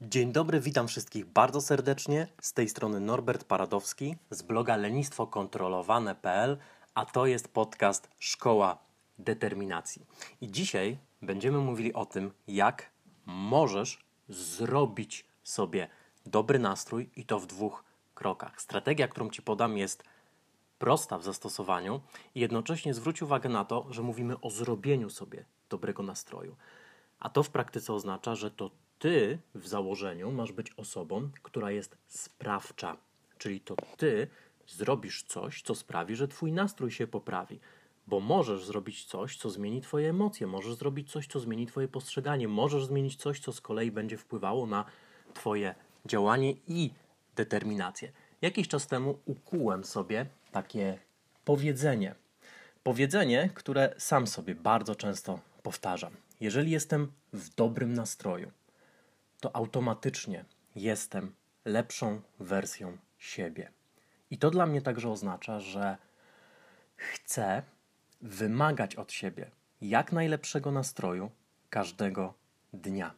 Dzień dobry, witam wszystkich bardzo serdecznie. Z tej strony Norbert Paradowski z bloga lenistwokontrolowane.pl, a to jest podcast Szkoła Determinacji. I dzisiaj będziemy mówili o tym, jak możesz zrobić sobie dobry nastrój i to w dwóch krokach. Strategia, którą Ci podam, jest prosta w zastosowaniu i jednocześnie zwróć uwagę na to, że mówimy o zrobieniu sobie dobrego nastroju. A to w praktyce oznacza, że to ty w założeniu masz być osobą, która jest sprawcza. Czyli to ty zrobisz coś, co sprawi, że twój nastrój się poprawi. Bo możesz zrobić coś, co zmieni twoje emocje, możesz zrobić coś, co zmieni twoje postrzeganie, możesz zmienić coś, co z kolei będzie wpływało na twoje działanie i determinację. Jakiś czas temu ukułem sobie takie powiedzenie. Powiedzenie, które sam sobie bardzo często powtarzam. Jeżeli jestem w dobrym nastroju, to automatycznie jestem lepszą wersją siebie. I to dla mnie także oznacza, że chcę wymagać od siebie jak najlepszego nastroju każdego dnia.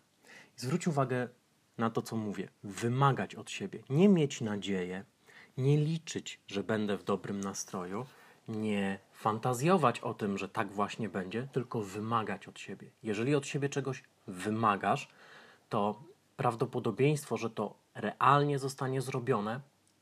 zwróć uwagę na to, co mówię. Wymagać od siebie. Nie mieć nadzieję, nie liczyć, że będę w dobrym nastroju, nie fantazjować o tym, że tak właśnie będzie, tylko wymagać od siebie. Jeżeli od siebie czegoś wymagasz, to prawdopodobieństwo, że to realnie zostanie zrobione,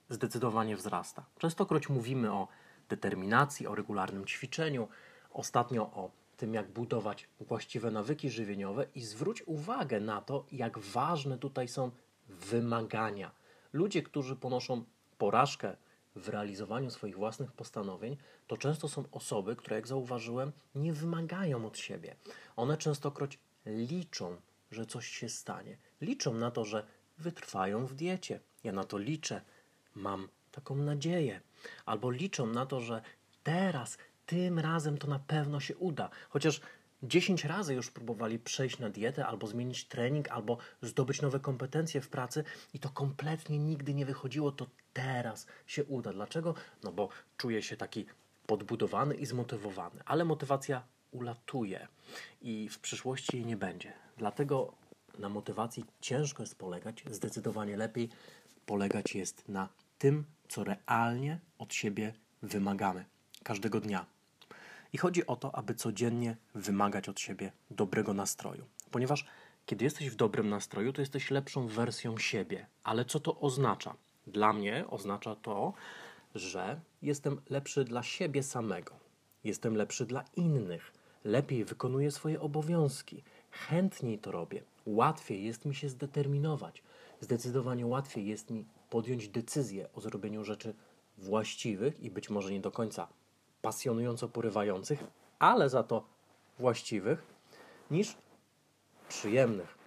zdecydowanie wzrasta. Częstokroć mówimy o determinacji, o regularnym ćwiczeniu, ostatnio o tym, jak budować właściwe nawyki żywieniowe i zwróć uwagę na to, jak ważne tutaj są wymagania. Ludzie, którzy ponoszą porażkę w realizowaniu swoich własnych postanowień, to często są osoby, które, jak zauważyłem, nie wymagają od siebie. One częstokroć liczą, że coś się stanie. Liczą na to, że wytrwają w diecie. Ja na to liczę. Mam taką nadzieję. Albo liczą na to, że teraz, tym razem to na pewno się uda. Chociaż 10 razy już próbowali przejść na dietę, albo zmienić trening, albo zdobyć nowe kompetencje w pracy i to kompletnie nigdy nie wychodziło, to teraz się uda. Dlaczego? No bo czuję się taki podbudowany i zmotywowany, ale motywacja ulatuje i w przyszłości jej nie będzie. Dlatego na motywacji ciężko jest polegać, zdecydowanie lepiej polegać jest na tym, co realnie od siebie wymagamy każdego dnia. I chodzi o to, aby codziennie wymagać od siebie dobrego nastroju, ponieważ kiedy jesteś w dobrym nastroju, to jesteś lepszą wersją siebie. Ale co to oznacza? Dla mnie oznacza to, że jestem lepszy dla siebie samego, jestem lepszy dla innych, lepiej wykonuję swoje obowiązki, chętniej to robię, łatwiej jest mi się zdeterminować, zdecydowanie łatwiej jest mi podjąć decyzję o zrobieniu rzeczy właściwych i być może nie do końca pasjonująco porywających, ale za to właściwych, niż przyjemnych.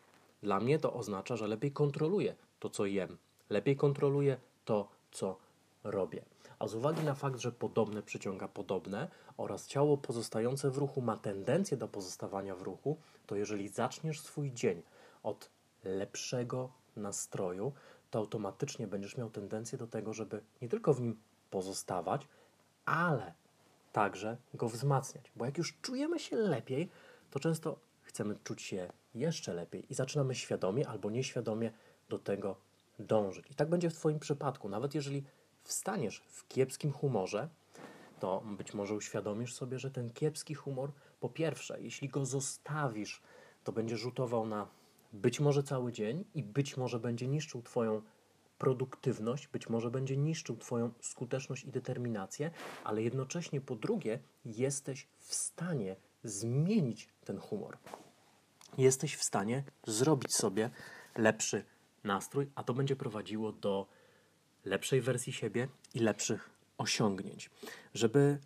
Dla mnie to oznacza, że lepiej kontroluję to, co jem, lepiej kontroluję to, co robię. A z uwagi na fakt, że podobne przyciąga podobne oraz ciało pozostające w ruchu ma tendencję do pozostawania w ruchu, to jeżeli zaczniesz swój dzień od lepszego nastroju, to automatycznie będziesz miał tendencję do tego, żeby nie tylko w nim pozostawać, ale także go wzmacniać. Bo jak już czujemy się lepiej, to często chcemy czuć się jeszcze lepiej i zaczynamy świadomie albo nieświadomie do tego dążyć. I tak będzie w Twoim przypadku. Nawet jeżeli wstaniesz w kiepskim humorze, to być może uświadomisz sobie, że ten kiepski humor, po pierwsze, jeśli go zostawisz, to będzie rzutował na być może cały dzień i być może będzie niszczył Twoją produktywność, być może będzie niszczył Twoją skuteczność i determinację, ale jednocześnie po drugie, jesteś w stanie zmienić ten humor. Jesteś w stanie zrobić sobie lepszy nastrój, a to będzie prowadziło do lepszej wersji siebie i lepszych osiągnięć. Żeby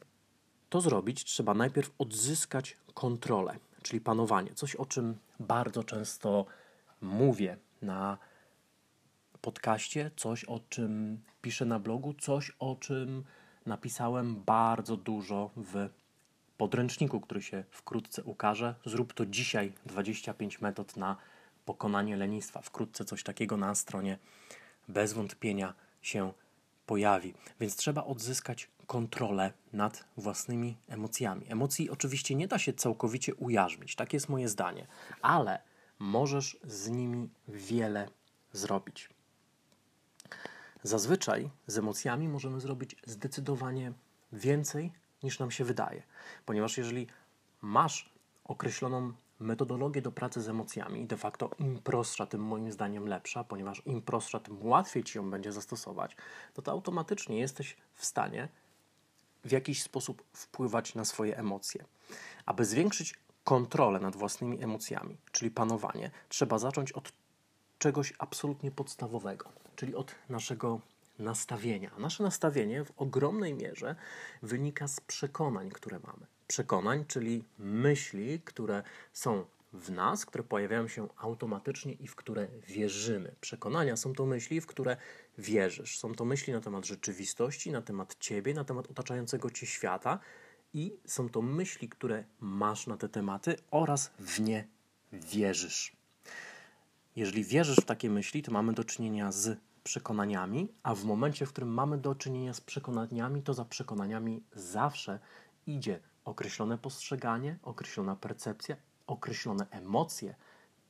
to zrobić, trzeba najpierw odzyskać kontrolę, czyli panowanie. Coś, o czym bardzo często mówię na podcaście, coś, o czym piszę na blogu, coś, o czym napisałem bardzo dużo w podręczniku, który się wkrótce ukaże. Zrób to dzisiaj 25 metod na pokonanie lenistwa. Wkrótce coś takiego na stronie bez wątpienia się pojawi. Więc trzeba odzyskać kontrolę nad własnymi emocjami. Emocji oczywiście nie da się całkowicie ujarzmić, tak jest moje zdanie, ale możesz z nimi wiele zrobić. Zazwyczaj z emocjami możemy zrobić zdecydowanie więcej niż nam się wydaje, ponieważ jeżeli masz określoną metodologię do pracy z emocjami, de facto im prostsza, tym moim zdaniem lepsza, ponieważ im prostsza, tym łatwiej ci ją będzie zastosować, to to automatycznie jesteś w stanie w jakiś sposób wpływać na swoje emocje. Aby zwiększyć kontrolę nad własnymi emocjami, czyli panowanie, trzeba zacząć od czegoś absolutnie podstawowego, czyli od naszego nastawienia. Nasze nastawienie w ogromnej mierze wynika z przekonań, które mamy. Przekonań, czyli myśli, które są w nas, które pojawiają się automatycznie i w które wierzymy. Przekonania są to myśli, w które wierzysz. Są to myśli na temat rzeczywistości, na temat ciebie, na temat otaczającego cię świata i są to myśli, które masz na te tematy oraz w nie wierzysz. Jeżeli wierzysz w takie myśli, to mamy do czynienia z przekonaniami, a w momencie, w którym mamy do czynienia z przekonaniami, to za przekonaniami zawsze idzie określone postrzeganie, określona percepcja, określone emocje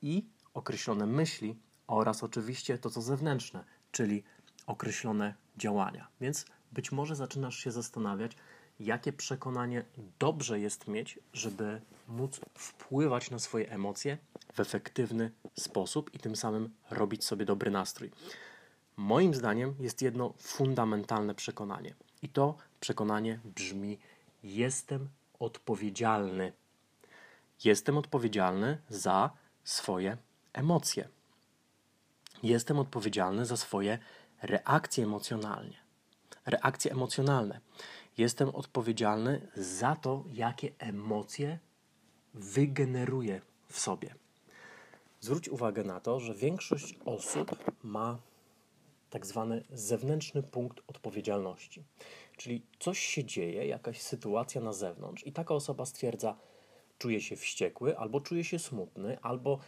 i określone myśli oraz oczywiście to, co zewnętrzne, czyli określone działania. Więc być może zaczynasz się zastanawiać, jakie przekonanie dobrze jest mieć, żeby móc wpływać na swoje emocje w efektywny sposób i tym samym robić sobie dobry nastrój. Moim zdaniem jest jedno fundamentalne przekonanie. I to przekonanie brzmi: Jestem odpowiedzialny. Jestem odpowiedzialny za swoje emocje. Jestem odpowiedzialny za swoje reakcje emocjonalne. Reakcje emocjonalne. Jestem odpowiedzialny za to, jakie emocje wygeneruję w sobie. Zwróć uwagę na to, że większość osób ma tak zwany zewnętrzny punkt odpowiedzialności. Czyli coś się dzieje, jakaś sytuacja na zewnątrz, i taka osoba stwierdza, czuje się wściekły, albo czuje się smutny, albo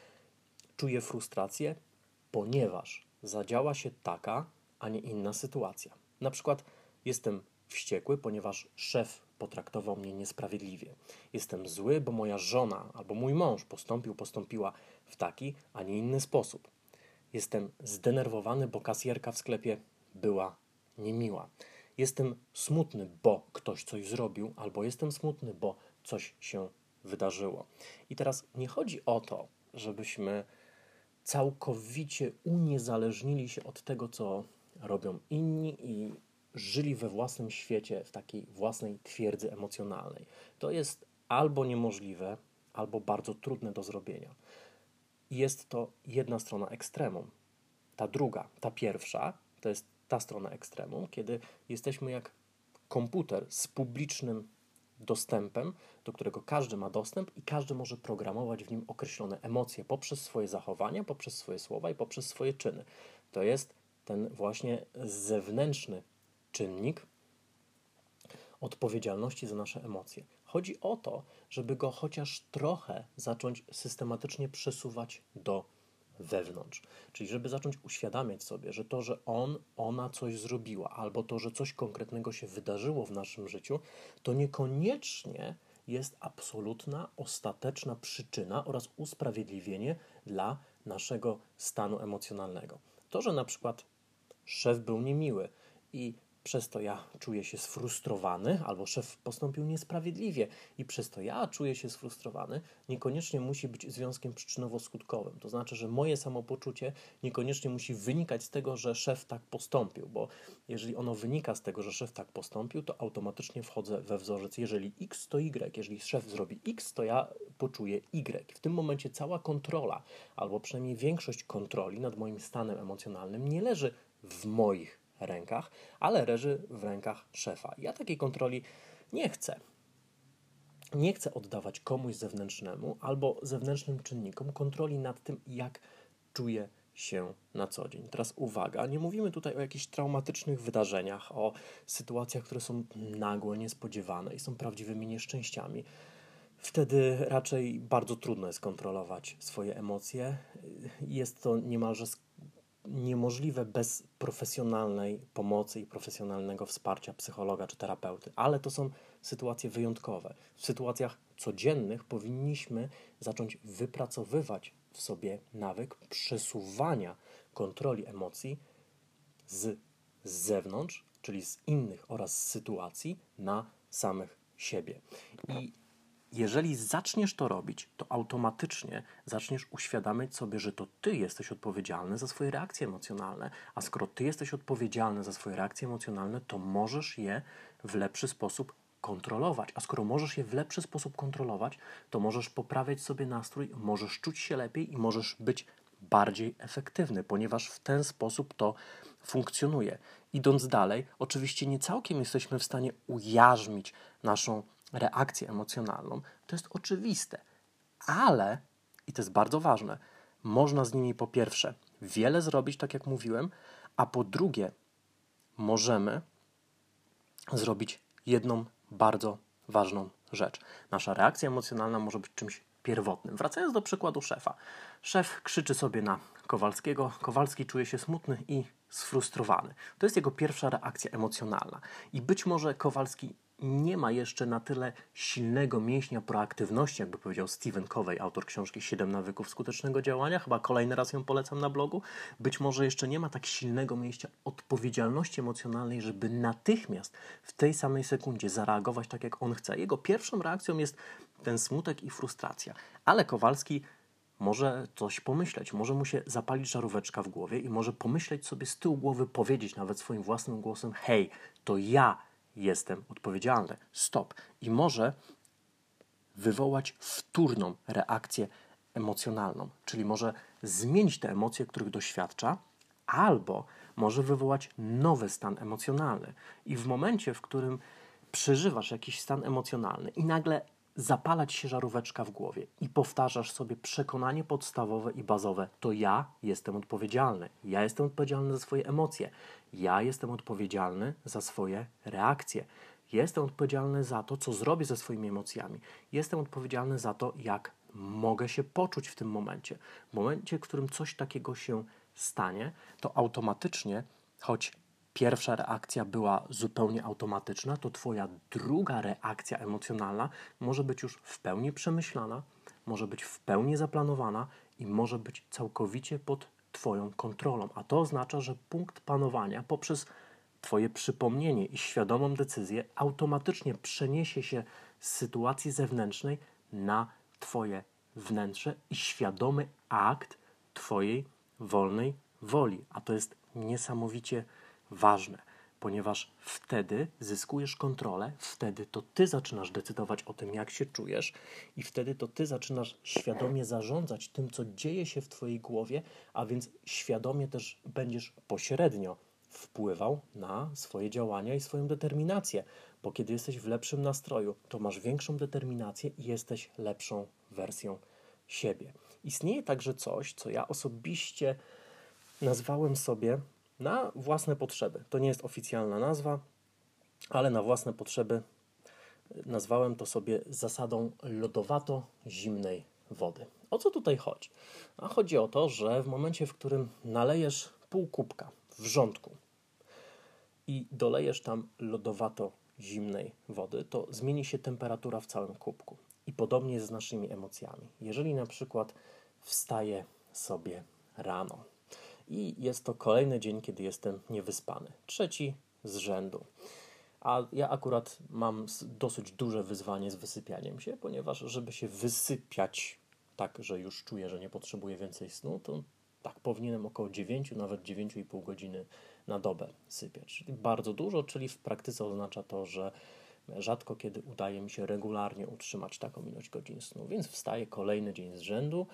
czuje frustrację, ponieważ zadziała się taka, a nie inna sytuacja. Na przykład jestem wściekły, ponieważ szef potraktował mnie niesprawiedliwie. Jestem zły, bo moja żona albo mój mąż postąpił, postąpiła w taki, a nie inny sposób. Jestem zdenerwowany, bo kasjerka w sklepie była niemiła. Jestem smutny, bo ktoś coś zrobił, albo jestem smutny, bo coś się wydarzyło. I teraz nie chodzi o to, żebyśmy całkowicie uniezależnili się od tego, co robią inni i żyli we własnym świecie, w takiej własnej twierdzy emocjonalnej. To jest albo niemożliwe, albo bardzo trudne do zrobienia. Jest to jedna strona ekstremum. Ta druga, ta pierwsza, to jest ta strona ekstremum, kiedy jesteśmy jak komputer z publicznym dostępem, do którego każdy ma dostęp i każdy może programować w nim określone emocje poprzez swoje zachowania, poprzez swoje słowa i poprzez swoje czyny. To jest ten właśnie zewnętrzny czynnik odpowiedzialności za nasze emocje. Chodzi o to, żeby go chociaż trochę zacząć systematycznie przesuwać do wewnątrz. Czyli żeby zacząć uświadamiać sobie, że to, że on, ona coś zrobiła, albo to, że coś konkretnego się wydarzyło w naszym życiu, to niekoniecznie jest absolutna, ostateczna przyczyna oraz usprawiedliwienie dla naszego stanu emocjonalnego. To, że na przykład szef był niemiły i przez to ja czuję się sfrustrowany, albo szef postąpił niesprawiedliwie i przez to ja czuję się sfrustrowany, niekoniecznie musi być związkiem przyczynowo-skutkowym. To znaczy, że moje samopoczucie niekoniecznie musi wynikać z tego, że szef tak postąpił, bo jeżeli ono wynika z tego, że szef tak postąpił, to automatycznie wchodzę we wzorzec, jeżeli X to Y, jeżeli szef zrobi X, to ja poczuję Y. W tym momencie cała kontrola, albo przynajmniej większość kontroli nad moim stanem emocjonalnym nie leży w moich rękach, ale leży w rękach szefa. Ja takiej kontroli nie chcę. Nie chcę oddawać komuś zewnętrznemu albo zewnętrznym czynnikom kontroli nad tym, jak czuję się na co dzień. Teraz uwaga, nie mówimy tutaj o jakichś traumatycznych wydarzeniach, o sytuacjach, które są nagłe, niespodziewane i są prawdziwymi nieszczęściami. Wtedy raczej bardzo trudno jest kontrolować swoje emocje. Jest to niemalże niemożliwe bez profesjonalnej pomocy i profesjonalnego wsparcia psychologa czy terapeuty, ale to są sytuacje wyjątkowe. W sytuacjach codziennych powinniśmy zacząć wypracowywać w sobie nawyk przesuwania kontroli emocji z zewnątrz, czyli z innych oraz z sytuacji na samych siebie. I jeżeli zaczniesz to robić, to automatycznie zaczniesz uświadamiać sobie, że to ty jesteś odpowiedzialny za swoje reakcje emocjonalne, a skoro ty jesteś odpowiedzialny za swoje reakcje emocjonalne, to możesz je w lepszy sposób kontrolować. A skoro możesz je w lepszy sposób kontrolować, to możesz poprawiać sobie nastrój, możesz czuć się lepiej i możesz być bardziej efektywny, ponieważ w ten sposób to funkcjonuje. Idąc dalej, oczywiście nie całkiem jesteśmy w stanie ujarzmić naszą reakcję emocjonalną. To jest oczywiste, ale, i to jest bardzo ważne, można z nimi po pierwsze wiele zrobić, tak jak mówiłem, a po drugie, możemy zrobić jedną bardzo ważną rzecz. Nasza reakcja emocjonalna może być czymś pierwotnym. Wracając do przykładu szefa. Szef krzyczy sobie na Kowalskiego, Kowalski czuje się smutny i sfrustrowany. To jest jego pierwsza reakcja emocjonalna. I być może Kowalski nie ma jeszcze na tyle silnego mięśnia proaktywności, jakby powiedział Stephen Covey, autor książki 7 nawyków skutecznego działania. Chyba kolejny raz ją polecam na blogu. Być może jeszcze nie ma tak silnego mięśnia odpowiedzialności emocjonalnej, żeby natychmiast w tej samej sekundzie zareagować tak, jak on chce. Jego pierwszą reakcją jest ten smutek i frustracja. Ale Kowalski może coś pomyśleć, może mu się zapalić żaróweczka w głowie i może pomyśleć sobie z tyłu głowy, powiedzieć nawet swoim własnym głosem: Hej, to ja jestem odpowiedzialny, stop. I może wywołać wtórną reakcję emocjonalną, czyli może zmienić te emocje, których doświadcza, albo może wywołać nowy stan emocjonalny. I w momencie, w którym przeżywasz jakiś stan emocjonalny i nagle zapalać się żaróweczka w głowie i powtarzasz sobie przekonanie podstawowe i bazowe: to ja jestem odpowiedzialny. Ja jestem odpowiedzialny za swoje emocje. Ja jestem odpowiedzialny za swoje reakcje. Jestem odpowiedzialny za to, co zrobię ze swoimi emocjami. Jestem odpowiedzialny za to, jak mogę się poczuć w tym momencie. W momencie, w którym coś takiego się stanie, to automatycznie, choć pierwsza reakcja była zupełnie automatyczna, to Twoja druga reakcja emocjonalna może być już w pełni przemyślana, może być w pełni zaplanowana i może być całkowicie pod Twoją kontrolą. A to oznacza, że punkt panowania poprzez Twoje przypomnienie i świadomą decyzję automatycznie przeniesie się z sytuacji zewnętrznej na Twoje wnętrze i świadomy akt Twojej wolnej woli. A to jest niesamowicie ważne, ponieważ wtedy zyskujesz kontrolę, wtedy to ty zaczynasz decydować o tym, jak się czujesz, i wtedy to ty zaczynasz świadomie zarządzać tym, co dzieje się w twojej głowie, a więc świadomie też będziesz pośrednio wpływał na swoje działania i swoją determinację, bo kiedy jesteś w lepszym nastroju, to masz większą determinację i jesteś lepszą wersją siebie. Istnieje także coś, co ja osobiście nazwałem sobie na własne potrzeby. To nie jest oficjalna nazwa, ale na własne potrzeby nazwałem to sobie zasadą lodowato-zimnej wody. O co tutaj chodzi? A chodzi o to, że w momencie, w którym nalejesz pół kubka w rządku i dolejesz tam lodowato-zimnej wody, to zmieni się temperatura w całym kubku. I podobnie z naszymi emocjami. Jeżeli na przykład wstaję sobie rano, i jest to kolejny dzień, kiedy jestem niewyspany. Trzeci z rzędu. A ja akurat mam dosyć duże wyzwanie z wysypianiem się, ponieważ żeby się wysypiać tak, że już czuję, że nie potrzebuję więcej snu, to tak powinienem około 9, nawet 9,5 godziny na dobę sypiać. Czyli bardzo dużo, czyli w praktyce oznacza to, że rzadko kiedy udaje mi się regularnie utrzymać taką ilość godzin snu, więc wstaję kolejny dzień z rzędu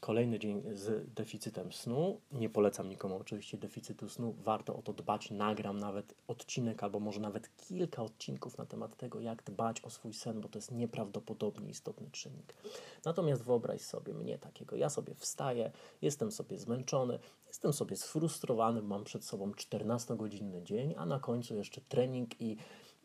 Kolejny dzień z deficytem snu. Nie polecam nikomu oczywiście deficytu snu. Warto o to dbać. Nagram nawet odcinek albo może nawet kilka odcinków na temat tego, jak dbać o swój sen, bo to jest nieprawdopodobnie istotny czynnik. Natomiast wyobraź sobie mnie takiego. Ja sobie wstaję, jestem sobie zmęczony, jestem sobie sfrustrowany, mam przed sobą 14-godzinny dzień, a na końcu jeszcze trening i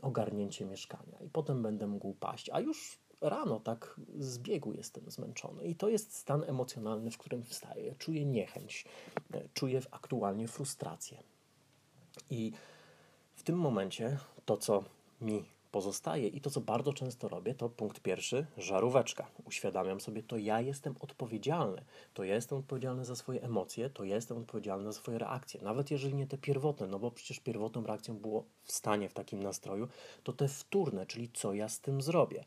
ogarnięcie mieszkania i potem będę mógł paść. A już rano tak z biegu jestem zmęczony. I to jest stan emocjonalny, w którym wstaję. Czuję niechęć, e, czuję aktualnie frustrację. I w tym momencie to, co mi pozostaje i to, co bardzo często robię, to punkt pierwszy, żaróweczka. Uświadamiam sobie, to ja jestem odpowiedzialny. To ja jestem odpowiedzialny za swoje emocje, to ja jestem odpowiedzialny za swoje reakcje. Nawet jeżeli nie te pierwotne, no bo przecież pierwotną reakcją było w stanie w takim nastroju, to te wtórne, czyli co ja z tym zrobię.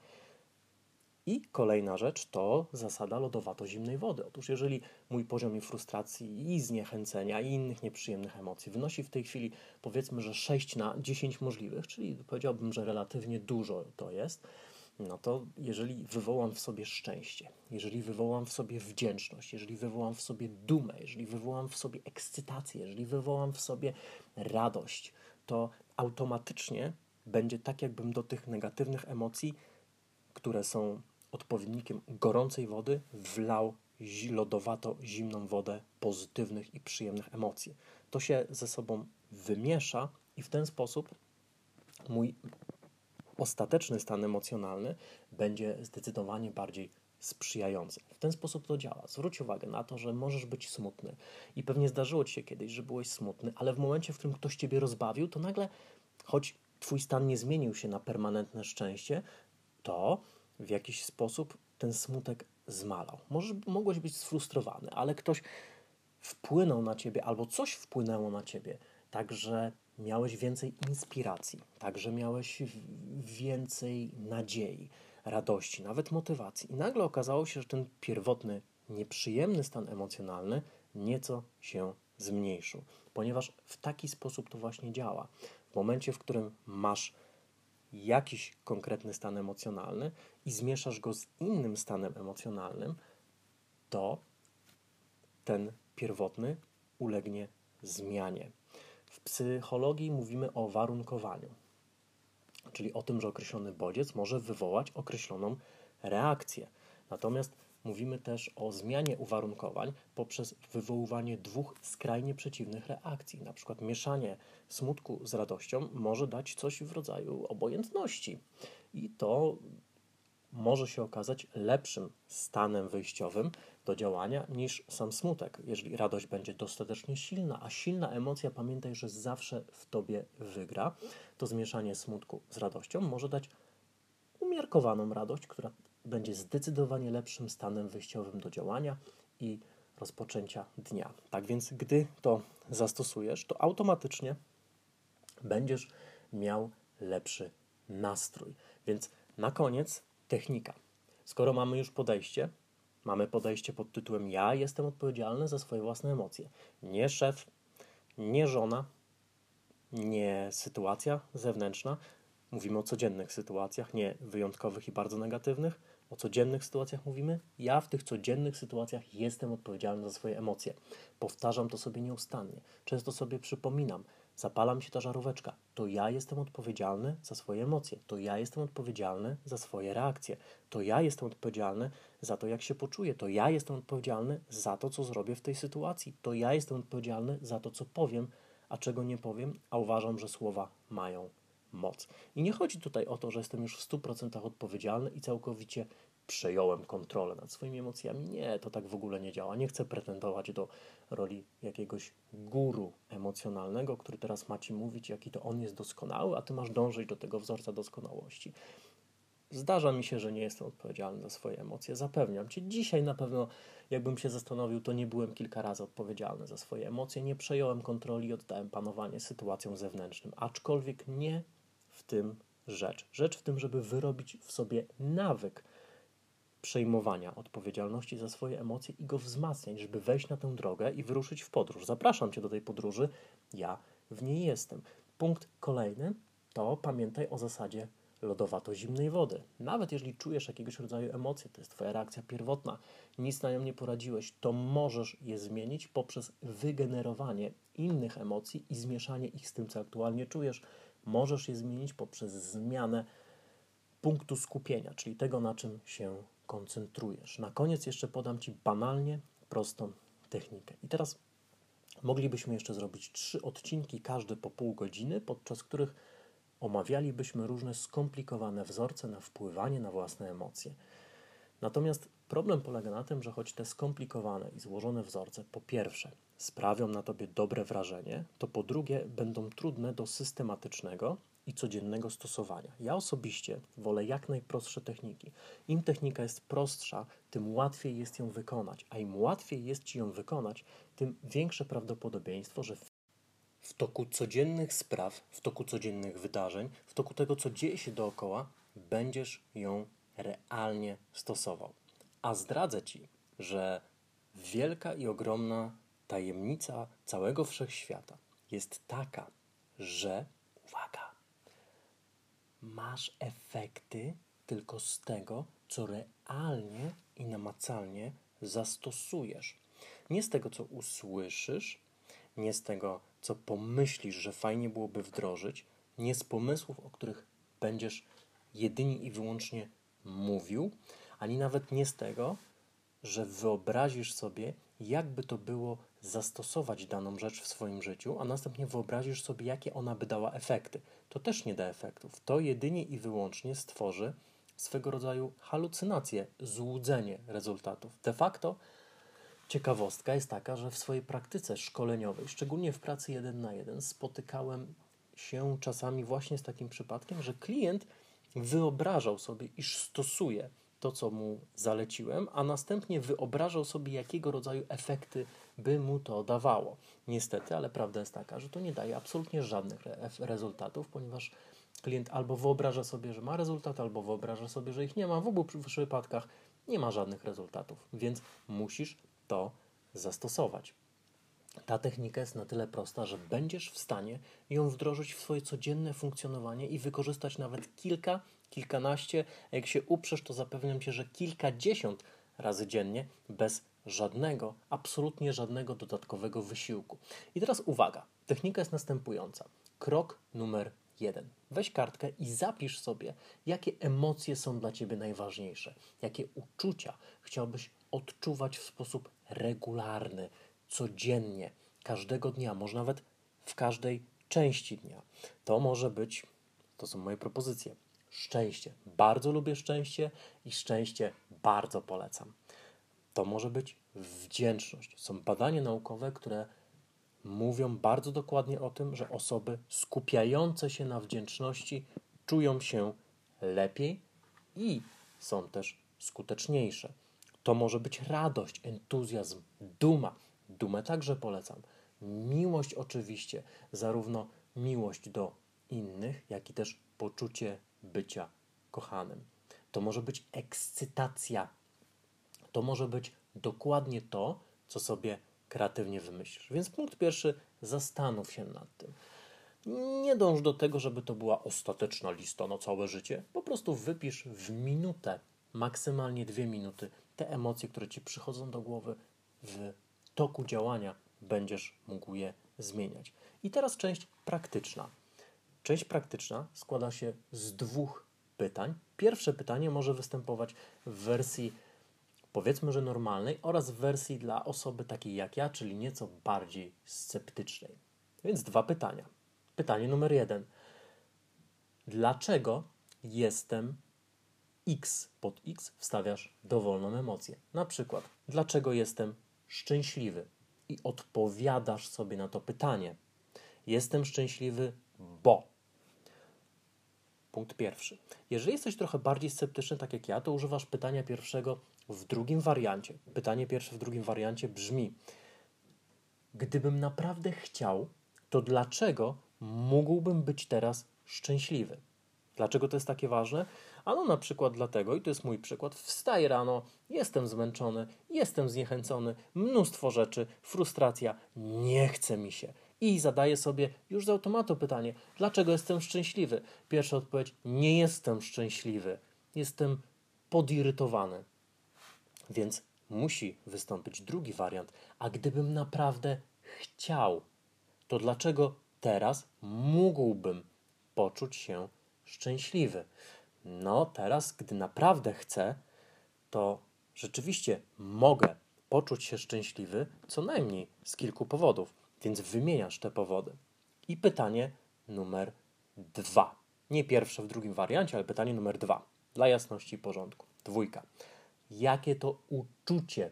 I kolejna rzecz to zasada lodowato-zimnej wody. Otóż jeżeli mój poziom frustracji i zniechęcenia i innych nieprzyjemnych emocji wynosi w tej chwili powiedzmy, że 6 na 10 możliwych, czyli powiedziałbym, że relatywnie dużo to jest, no to jeżeli wywołam w sobie szczęście, jeżeli wywołam w sobie wdzięczność, jeżeli wywołam w sobie dumę, jeżeli wywołam w sobie ekscytację, jeżeli wywołam w sobie radość, to automatycznie będzie tak, jakbym do tych negatywnych emocji, które są odpowiednikiem gorącej wody wlał lodowato zimną wodę pozytywnych i przyjemnych emocji. To się ze sobą wymiesza i w ten sposób mój ostateczny stan emocjonalny będzie zdecydowanie bardziej sprzyjający. W ten sposób to działa. Zwróć uwagę na to, że możesz być smutny i pewnie zdarzyło ci się kiedyś, że byłeś smutny, ale w momencie, w którym ktoś ciebie rozbawił, to nagle, choć twój stan nie zmienił się na permanentne szczęście, to w jakiś sposób ten smutek zmalał. Może, mogłeś być sfrustrowany, ale ktoś wpłynął na ciebie albo coś wpłynęło na ciebie, także miałeś więcej inspiracji, także miałeś więcej nadziei, radości, nawet motywacji. I nagle okazało się, że ten pierwotny, nieprzyjemny stan emocjonalny nieco się zmniejszył, ponieważ w taki sposób to właśnie działa. W momencie, w którym masz jakiś konkretny stan emocjonalny i zmieszasz go z innym stanem emocjonalnym, to ten pierwotny ulegnie zmianie. W psychologii mówimy o warunkowaniu, czyli o tym, że określony bodziec może wywołać określoną reakcję. Natomiast mówimy też o zmianie uwarunkowań poprzez wywoływanie dwóch skrajnie przeciwnych reakcji. Na przykład mieszanie smutku z radością może dać coś w rodzaju obojętności. I to może się okazać lepszym stanem wyjściowym do działania niż sam smutek, jeżeli radość będzie dostatecznie silna, a silna emocja, pamiętaj, że zawsze w tobie wygra, to zmieszanie smutku z radością może dać umiarkowaną radość, która będzie zdecydowanie lepszym stanem wyjściowym do działania i rozpoczęcia dnia. Tak więc, gdy to zastosujesz, to automatycznie będziesz miał lepszy nastrój. Więc na koniec technika. Skoro mamy już podejście, mamy podejście pod tytułem Ja jestem odpowiedzialny za swoje własne emocje. Nie szef, nie żona, nie sytuacja zewnętrzna. Mówimy o codziennych sytuacjach, nie wyjątkowych i bardzo negatywnych. O codziennych sytuacjach mówimy. Ja w tych codziennych sytuacjach jestem odpowiedzialny za swoje emocje. Powtarzam to sobie nieustannie. Często sobie przypominam, zapala mi się ta żaróweczka, to ja jestem odpowiedzialny za swoje emocje, to ja jestem odpowiedzialny za swoje reakcje, to ja jestem odpowiedzialny za to, jak się poczuję, to ja jestem odpowiedzialny za to, co zrobię w tej sytuacji, to ja jestem odpowiedzialny za to, co powiem, a czego nie powiem, a uważam, że słowa mają moc. I nie chodzi tutaj o to, że jestem już w 100% odpowiedzialny i całkowicie przejąłem kontrolę nad swoimi emocjami. Nie, to tak w ogóle nie działa. Nie chcę pretendować do roli jakiegoś guru emocjonalnego, który teraz ma ci mówić, jaki to on jest doskonały, a ty masz dążyć do tego wzorca doskonałości. Zdarza mi się, że nie jestem odpowiedzialny za swoje emocje. Zapewniam cię. Dzisiaj na pewno, jakbym się zastanowił, to nie byłem kilka razy odpowiedzialny za swoje emocje. Nie przejąłem kontroli i oddałem panowanie sytuacjom zewnętrznym. Aczkolwiek nie tym rzecz. Rzecz w tym, żeby wyrobić w sobie nawyk przejmowania odpowiedzialności za swoje emocje i go wzmacniać, żeby wejść na tę drogę i wyruszyć w podróż. Zapraszam Cię do tej podróży, ja w niej jestem. Punkt kolejny to pamiętaj o zasadzie lodowato-zimnej wody. Nawet jeżeli czujesz jakiegoś rodzaju emocje, to jest Twoja reakcja pierwotna, nic na nią nie poradziłeś, to możesz je zmienić poprzez wygenerowanie innych emocji i zmieszanie ich z tym, co aktualnie czujesz. Możesz je zmienić poprzez zmianę punktu skupienia, czyli tego, na czym się koncentrujesz. Na koniec jeszcze podam Ci banalnie prostą technikę. I teraz moglibyśmy jeszcze zrobić trzy odcinki, każdy po pół godziny, podczas których omawialibyśmy różne skomplikowane wzorce na wpływanie na własne emocje. Natomiast problem polega na tym, że choć te skomplikowane i złożone wzorce, po pierwsze, sprawią na tobie dobre wrażenie, to po drugie, będą trudne do systematycznego i codziennego stosowania. Ja osobiście wolę jak najprostsze techniki. Im technika jest prostsza, tym łatwiej jest ją wykonać, a im łatwiej jest ci ją wykonać, tym większe prawdopodobieństwo, że w toku codziennych spraw, w toku codziennych wydarzeń, w toku tego, co dzieje się dookoła, będziesz ją realnie stosował. A zdradzę ci, że wielka i ogromna tajemnica całego wszechświata jest taka, że uwaga, masz efekty tylko z tego, co realnie i namacalnie zastosujesz. Nie z tego, co usłyszysz, nie z tego, co pomyślisz, że fajnie byłoby wdrożyć, nie z pomysłów, o których będziesz jedynie i wyłącznie mówił, ani nawet nie z tego, że wyobrazisz sobie, jakby to było zastosować daną rzecz w swoim życiu, a następnie wyobrazisz sobie, jakie ona by dała efekty. To też nie da efektów. To jedynie i wyłącznie stworzy swego rodzaju halucynację, złudzenie rezultatów. De facto ciekawostka jest taka, że w swojej praktyce szkoleniowej, szczególnie w pracy jeden na jeden, spotykałem się czasami właśnie z takim przypadkiem, że klient wyobrażał sobie, iż stosuje to, co mu zaleciłem, a następnie wyobrażał sobie, jakiego rodzaju efekty by mu to dawało. Niestety, ale prawda jest taka, że to nie daje absolutnie żadnych re rezultatów, ponieważ klient albo wyobraża sobie, że ma rezultat, albo wyobraża sobie, że ich nie ma. W obu przypadkach nie ma żadnych rezultatów, więc musisz to zastosować. Ta technika jest na tyle prosta, że będziesz w stanie ją wdrożyć w swoje codzienne funkcjonowanie i wykorzystać nawet kilka, kilkanaście, a jak się uprzesz, to zapewniam cię, że kilkadziesiąt razy dziennie bez żadnego, absolutnie żadnego dodatkowego wysiłku. I teraz uwaga, technika jest następująca. Krok numer jeden. Weź kartkę i zapisz sobie, jakie emocje są dla ciebie najważniejsze, jakie uczucia chciałbyś odczuwać w sposób regularny, codziennie, każdego dnia, może nawet w każdej części dnia. To może być, to są moje propozycje, szczęście. Bardzo lubię szczęście i szczęście bardzo polecam. To może być wdzięczność. Są badania naukowe, które mówią bardzo dokładnie o tym, że osoby skupiające się na wdzięczności czują się lepiej i są też skuteczniejsze. To może być radość, entuzjazm, duma. Dumę także polecam. Miłość oczywiście, zarówno miłość do innych, jak i też poczucie bycia kochanym. To może być ekscytacja. To może być dokładnie to, co sobie kreatywnie wymyślisz. Więc punkt pierwszy, zastanów się nad tym. Nie dąż do tego, żeby to była ostateczna lista na całe życie. Po prostu wypisz w minutę, maksymalnie dwie minuty, te emocje, które ci przychodzą do głowy w toku działania będziesz mógł je zmieniać. I teraz część praktyczna. Część praktyczna składa się z dwóch pytań. Pierwsze pytanie może występować w wersji powiedzmy, że normalnej oraz w wersji dla osoby takiej jak ja, czyli nieco bardziej sceptycznej. Więc dwa pytania. Pytanie numer jeden. Dlaczego jestem X pod X wstawiasz dowolną emocję? Na przykład, dlaczego jestem szczęśliwy? I odpowiadasz sobie na to pytanie. Jestem szczęśliwy, bo. Punkt pierwszy. Jeżeli jesteś trochę bardziej sceptyczny, tak jak ja, to używasz pytania pierwszego w drugim wariancie. Pytanie pierwsze w drugim wariancie brzmi: Gdybym naprawdę chciał, to dlaczego mógłbym być teraz szczęśliwy? Dlaczego to jest takie ważne? Ano na przykład dlatego, i to jest mój przykład, wstaję rano, jestem zmęczony, jestem zniechęcony, mnóstwo rzeczy, frustracja, nie chce mi się. I zadaję sobie już z automatu pytanie, dlaczego jestem szczęśliwy? Pierwsza odpowiedź, nie jestem szczęśliwy, jestem podirytowany. Więc musi wystąpić drugi wariant. A gdybym naprawdę chciał, to dlaczego teraz mógłbym poczuć się szczęśliwy? No, teraz, gdy naprawdę chcę, to rzeczywiście mogę poczuć się szczęśliwy co najmniej z kilku powodów, więc wymieniasz te powody. I pytanie numer dwa. Nie pierwsze w drugim wariancie, ale pytanie numer dwa. Dla jasności i porządku. Dwójka. Jakie to uczucie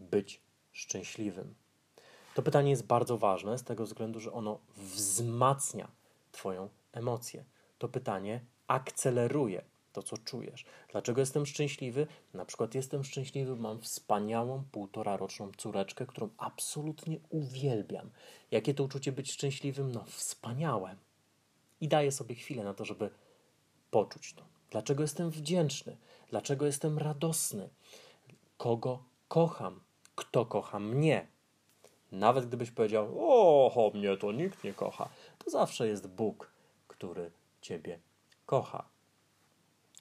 być szczęśliwym? To pytanie jest bardzo ważne z tego względu, że ono wzmacnia Twoją emocję. To pytanie akceleruje to, co czujesz. Dlaczego jestem szczęśliwy? Na przykład jestem szczęśliwy, mam wspaniałą półtora roczną córeczkę, którą absolutnie uwielbiam. Jakie to uczucie być szczęśliwym? No wspaniałe. I daję sobie chwilę na to, żeby poczuć to. Dlaczego jestem wdzięczny? Dlaczego jestem radosny? Kogo kocham? Kto kocha mnie? Nawet gdybyś powiedział, o, mnie to nikt nie kocha, to zawsze jest Bóg, który Ciebie kocha.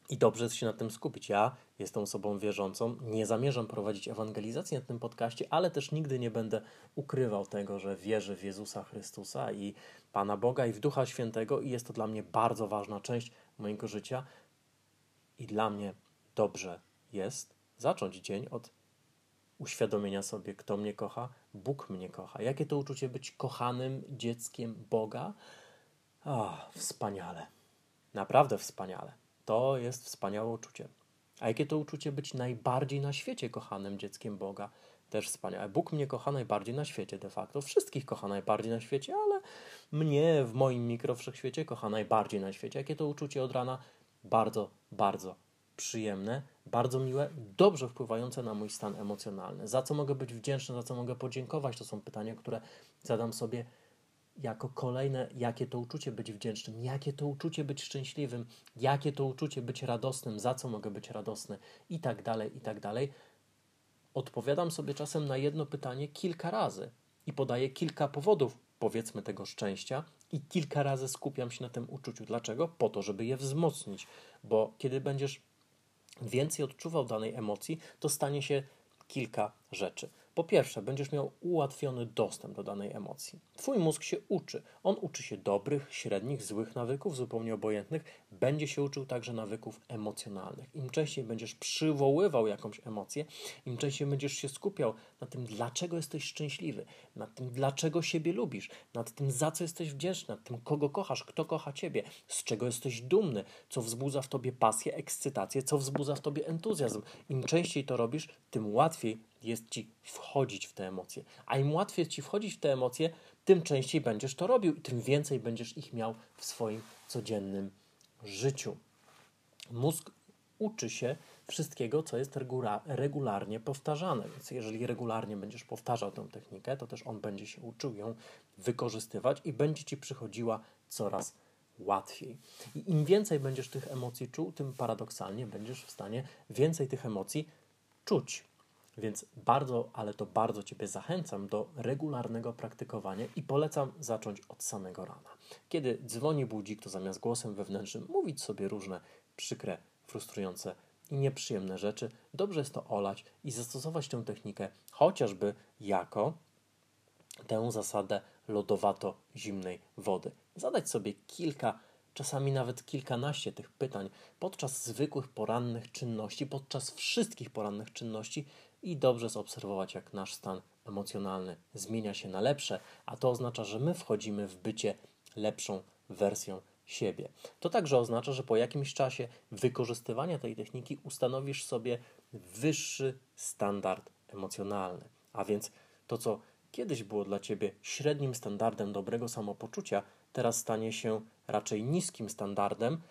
I dobrze jest się na tym skupić. Ja jestem osobą wierzącą, nie zamierzam prowadzić ewangelizacji na tym podcaście, ale też nigdy nie będę ukrywał tego, że wierzę w Jezusa Chrystusa i Pana Boga i w Ducha Świętego i jest to dla mnie bardzo ważna część mojego życia. I dla mnie dobrze jest zacząć dzień od uświadomienia sobie, kto mnie kocha, Bóg mnie kocha. Jakie to uczucie być kochanym dzieckiem Boga? Ah, wspaniale. Naprawdę wspaniale. To jest wspaniałe uczucie. A jakie to uczucie być najbardziej na świecie kochanym dzieckiem Boga? Też wspaniałe. Bóg mnie kocha najbardziej na świecie de facto. Wszystkich kocha najbardziej na świecie, ale mnie w moim mikrowszechświecie kocha najbardziej na świecie. Jakie to uczucie od rana? Bardzo, bardzo przyjemne, bardzo miłe, dobrze wpływające na mój stan emocjonalny. Za co mogę być wdzięczny, za co mogę podziękować? To są pytania, które zadam sobie jako kolejne, jakie to uczucie być wdzięcznym, jakie to uczucie być szczęśliwym, jakie to uczucie być radosnym, za co mogę być radosny i tak dalej, i tak dalej. Odpowiadam sobie czasem na jedno pytanie kilka razy i podaję kilka powodów, powiedzmy, tego szczęścia, i kilka razy skupiam się na tym uczuciu. Dlaczego? Po to, żeby je wzmocnić, bo kiedy będziesz więcej odczuwał danej emocji, to stanie się kilka rzeczy. Po pierwsze, będziesz miał ułatwiony dostęp do danej emocji. Twój mózg się uczy. On uczy się dobrych, średnich, złych nawyków, zupełnie obojętnych. Będzie się uczył także nawyków emocjonalnych. Im częściej będziesz przywoływał jakąś emocję, im częściej będziesz się skupiał na tym, dlaczego jesteś szczęśliwy, nad tym, dlaczego siebie lubisz, nad tym, za co jesteś wdzięczny, nad tym, kogo kochasz, kto kocha ciebie, z czego jesteś dumny, co wzbudza w tobie pasję, ekscytację, co wzbudza w tobie entuzjazm. Im częściej to robisz, tym łatwiej jest ci wchodzić w te emocje. A im łatwiej ci wchodzić w te emocje, tym częściej będziesz to robił i tym więcej będziesz ich miał w swoim codziennym życiu. Mózg uczy się wszystkiego, co jest regularnie powtarzane. Więc jeżeli regularnie będziesz powtarzał tę technikę, to też on będzie się uczył ją wykorzystywać i będzie ci przychodziła coraz łatwiej. I im więcej będziesz tych emocji czuł, tym paradoksalnie będziesz w stanie więcej tych emocji czuć. Więc bardzo, ale to bardzo Ciebie zachęcam do regularnego praktykowania i polecam zacząć od samego rana. Kiedy dzwoni budzik, to zamiast głosem wewnętrznym mówić sobie różne przykre, frustrujące i nieprzyjemne rzeczy, dobrze jest to olać i zastosować tę technikę chociażby jako tę zasadę lodowato-zimnej wody. Zadać sobie kilka, czasami nawet kilkanaście tych pytań podczas zwykłych porannych czynności, podczas wszystkich porannych czynności i dobrze zaobserwować, jak nasz stan emocjonalny zmienia się na lepsze, a to oznacza, że my wchodzimy w bycie lepszą wersją siebie. To także oznacza, że po jakimś czasie wykorzystywania tej techniki ustanowisz sobie wyższy standard emocjonalny. A więc to, co kiedyś było dla ciebie średnim standardem dobrego samopoczucia, teraz stanie się raczej niskim standardem,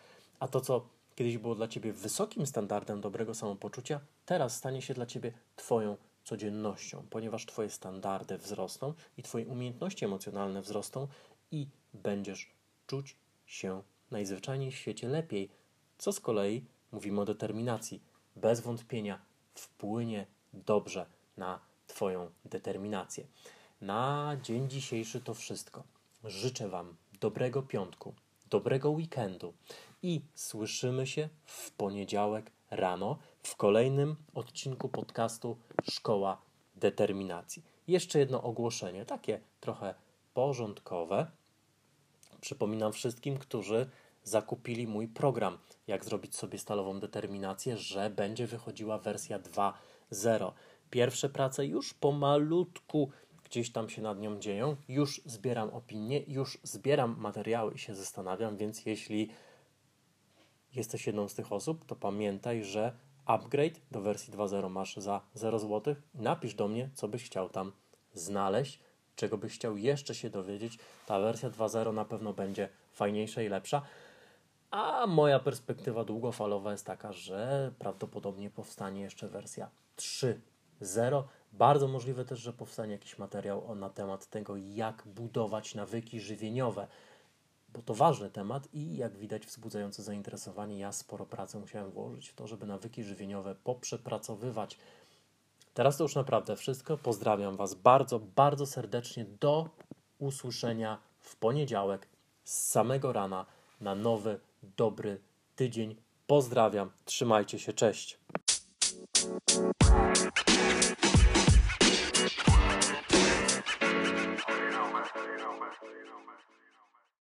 a to, co kiedyś było dla ciebie wysokim standardem dobrego samopoczucia, teraz stanie się dla ciebie Twoją codziennością, ponieważ Twoje standardy wzrosną i Twoje umiejętności emocjonalne wzrosną i będziesz czuć się najzwyczajniej w świecie lepiej, co z kolei mówimy o determinacji. Bez wątpienia wpłynie dobrze na Twoją determinację. Na dzień dzisiejszy to wszystko. Życzę Wam dobrego piątku, dobrego weekendu i słyszymy się w poniedziałek rano w kolejnym odcinku podcastu Szkoła Determinacji. Jeszcze jedno ogłoszenie, takie trochę porządkowe. Przypominam wszystkim, którzy zakupili mój program, jak zrobić sobie stalową determinację, że będzie wychodziła wersja 2.0. Pierwsze prace już pomalutku gdzieś tam się nad nią dzieją, już zbieram opinie, już zbieram materiały i się zastanawiam, więc jeśli jesteś jedną z tych osób, to pamiętaj, że upgrade do wersji 2.0 masz za 0 zł. Napisz do mnie, co byś chciał tam znaleźć, czego byś chciał jeszcze się dowiedzieć. Ta wersja 2.0 na pewno będzie fajniejsza i lepsza. A moja perspektywa długofalowa jest taka, że prawdopodobnie powstanie jeszcze wersja 3.0. Bardzo możliwe też, że powstanie jakiś materiał na temat tego, jak budować nawyki żywieniowe, bo to ważny temat i jak widać wzbudzający zainteresowanie. Ja sporo pracy musiałem włożyć w to, żeby nawyki żywieniowe poprzepracowywać. Teraz to już naprawdę wszystko. Pozdrawiam Was bardzo, bardzo serdecznie. Do usłyszenia w poniedziałek z samego rana na nowy, dobry tydzień. Pozdrawiam, trzymajcie się, cześć.